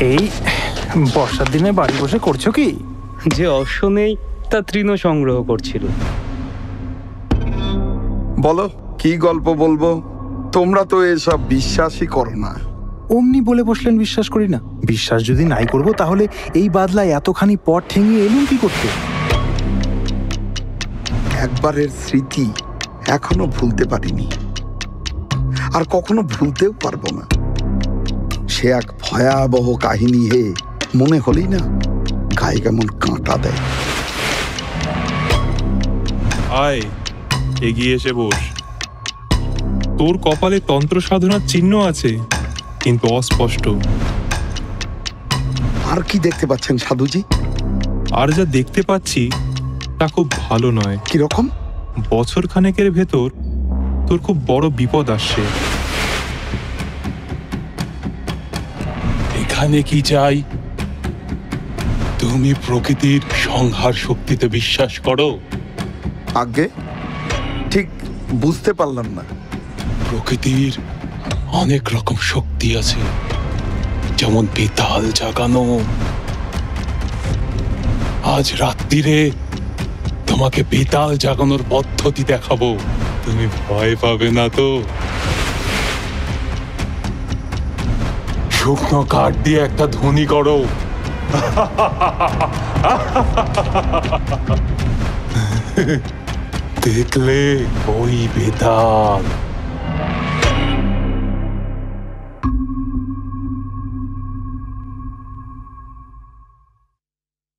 এই বর্ষার দিনে বাড়ি বসে করছ কি? যে অশ্ব নেই তা তৃণ সংগ্রহ করছিল। বলো কি গল্প বলব? তোমরা তো এসব বিশ্বাসই করো না। অমনি বলে বসলেন বিশ্বাস করি না। বিশ্বাস যদি নাই করব তাহলে এই বাদলায় এতখানি পথ ঠেঙিয়ে এলুম কি করতে? একবারের স্মৃতি এখনও ভুলতে পারিনি। আর কখনো ভুলতেও পারব না। সে এক ভয়াবহ কাহিনী হে। মনে হলেই না গায়ে কেমন কাঁটা দেয়। আয় এগিয়ে এসে বস। তোর কপালে তন্ত্র সাধনার চিহ্ন আছে কিন্তু অস্পষ্ট। আর কি দেখতে পাচ্ছেন সাধুজি? আর যা দেখতে পাচ্ছি তা খুব ভালো নয়। কীরকম? বছর খানেকের ভেতর তোর খুব বড় বিপদ আসছে। এখানে কি চাই? তুমি প্রকৃতির সংহার শক্তিতে বিশ্বাস করো। আগে ঠিক বুঝতে পারলাম না। প্রকৃতির অনেক রকম শক্তি আছে যেমন বেতাল জাগানো। আজ রাত্রিরে তোমাকে বেতাল জাগানোর পদ্ধতি দেখাবো। তুমি ভয় পাবে না তো? শুকনো কাঠ দিয়ে একটা ধ্বনি করো। দেখলে ওই বেতাল